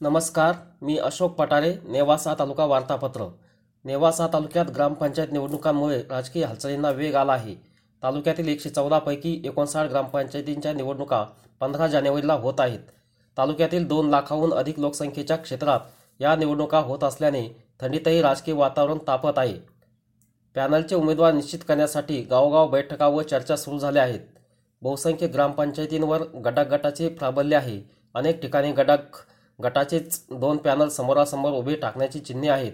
नमस्कार मी अशोक पटारे नेवासा तालुका वार्तापत्र. नेवासा तालुक्यात ग्रामपंचायत निवडणुकांमुळे राजकीय हालचालींना वेग आला आहे. तालुक्यातील एकशे चौदापैकी एकोणसाठ ग्रामपंचायतींच्या निवडणुका पंधरा जानेवारीला होत आहेत. तालुक्यातील दोन लाखाहून अधिक लोकसंख्येच्या क्षेत्रात या निवडणुका होत असल्याने थंडीतही राजकीय वातावरण तापत आहे. पॅनलचे उमेदवार निश्चित करण्यासाठी गावोगाव बैठका व चर्चा सुरू झाल्या आहेत. बहुसंख्य ग्रामपंचायतींवर गटागटाचे प्राबल्य आहे. अनेक ठिकाणी गटाक गटाचेच दोन पॅनल समोरासमोर उभे टाकण्याची चिन्हे आहेत.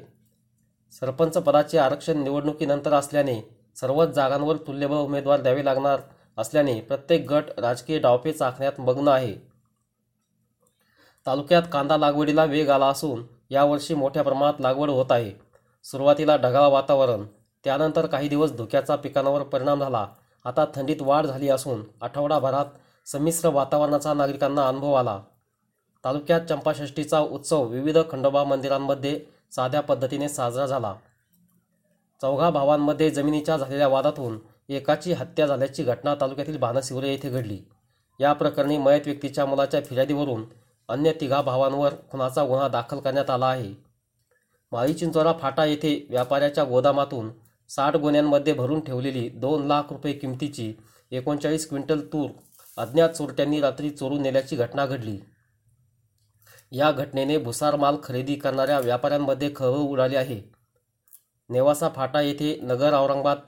सरपंच पदाचे आरक्षण निवडणुकीनंतर असल्याने सर्वच जागांवर तुल्यबळ उमेदवार द्यावे लागणार असल्याने प्रत्येक गट राजकीय डावपेच आखण्यात मग्न आहे. तालुक्यात कांदा लागवडीला वेग आला असून यावर्षी मोठ्या प्रमाणात लागवड होत आहे. सुरुवातीला ढगाळ वातावरण त्यानंतर काही दिवस धुक्याचा पिकांवर परिणाम झाला. आता थंडीत वाढ झाली असून आठवडाभरात संमिश्र वातावरणाचा नागरिकांना अनुभव आला. तालुक्यात चंपाषष्ठीचा उत्सव विविध खंडोबा मंदिरांमध्ये साध्या पद्धतीने साजरा झाला. चौघा भावांमध्ये जमिनीच्या झालेल्या वादातून एकाची हत्या झाल्याची घटना तालुक्यातील भानसिवरे येथे घडली. या प्रकरणी मयत व्यक्तीच्या मुलाच्या फिर्यादीवरून अन्य तिघा भावांवर खुनाचा गुन्हा दाखल करण्यात आला आहे. माळी चिंचोरा फाटा येथे व्यापाऱ्याच्या गोदामातून साठ गुन्ह्यांमध्ये भरून ठेवलेली दोन लाख रुपये किमतीची एकोणचाळीस क्विंटल तूर अज्ञात चोरट्यांनी रात्री चोरून नेल्याची घटना घडली. या घटनेने भुसार माल खरेदी करणाऱ्या व्यापाऱ्यांमध्ये खळबळ उडाली आहे. नेवासा फाटा येथे नगर औरंगाबाद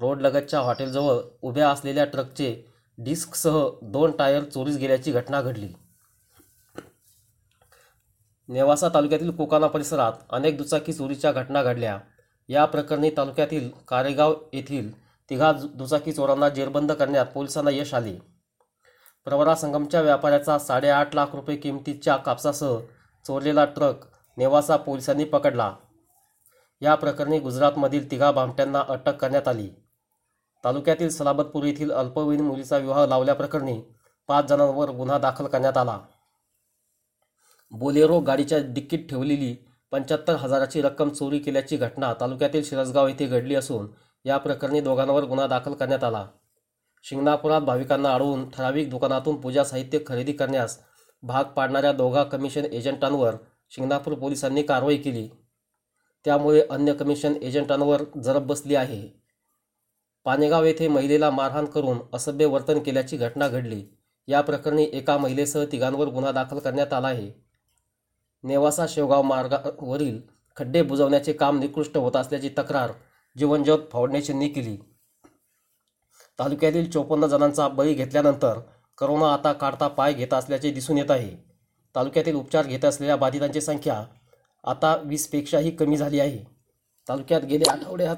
रोडलगतच्या हॉटेलजवळ उभ्या असलेल्या ट्रकचे डिस्कसह दोन टायर चोरीस गेल्याची घटना घडली. नेवासा तालुक्यातील कोकाना परिसरात अनेक दुचाकी चोरीच्या घटना घडल्या. या प्रकरणी तालुक्यातील कारेगाव येथील तिघा दु- दुचाकी चोरांना जेरबंद करण्यात पोलिसांना यश आले. प्रवरा संगमच्या व्यापाऱ्याचा साडेआठ लाख रुपये किमतीच्या कापसासह चोरलेला ट्रक नेवासा पोलिसांनी पकडला. या प्रकरणी गुजरातमधील तिघा भामट्यांना अटक करण्यात आली. तालुक्यातील सलाबतपूर येथील अल्पवयीन मुलीचा विवाह लावल्याप्रकरणी पाच जणांवर गुन्हा दाखल करण्यात आला. बोलेरो गाडीच्या डिक्कीत ठेवलेली पंच्याहत्तर हजाराची रक्कम चोरी केल्याची घटना तालुक्यातील शिरसगाव येथे घडली असून या प्रकरणी दोघांवर गुन्हा दाखल करण्यात आला. शिंगणापुरात भाविकांना अडवून ठराविक दुकानातून पूजा साहित्य खरेदी करण्यास भाग पाडणाऱ्या दोघा कमिशन एजंटांवर शिंगणापूर पोलिसांनी कारवाई केली. त्यामुळे अन्य कमिशन एजंटांवर जरब बसली आहे. पानेगाव येथे महिलेला मारहाण करून असभ्य वर्तन केल्याची घटना घडली. या प्रकरणी एका महिलेसह तिघांवर गुन्हा दाखल करण्यात आला आहे. नेवासा शेवगाव मार्गावरील खड्डे बुजवण्याचे काम निकृष्ट होत असल्याची तक्रार जीवनज्योत फाउंडेशनने केली. तालुक्यातील चोपन्न जणांचा बळी घेतल्यानंतर करोना आता काढता पाय घेत असल्याचे दिसून येत आहे. तालुक्यातील उपचार घेत असलेल्या बाधितांची संख्या आता वीसपेक्षाही कमी झाली आहे. तालुक्यात गेल्या आठवड्यात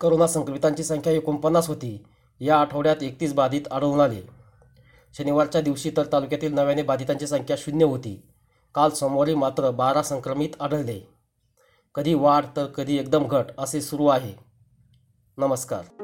करोना संक्रमितांची संख्या एकोणपन्नास होती. या आठवड्यात एकतीस बाधित आढळून आले. शनिवारच्या दिवशी तर तालुक्यातील नव्याने बाधितांची संख्या शून्य होती. काल सोमवारी मात्र बारा संक्रमित आढळले. कधी वाढ तर कधी एकदम घट असे सुरू आहे. नमस्कार.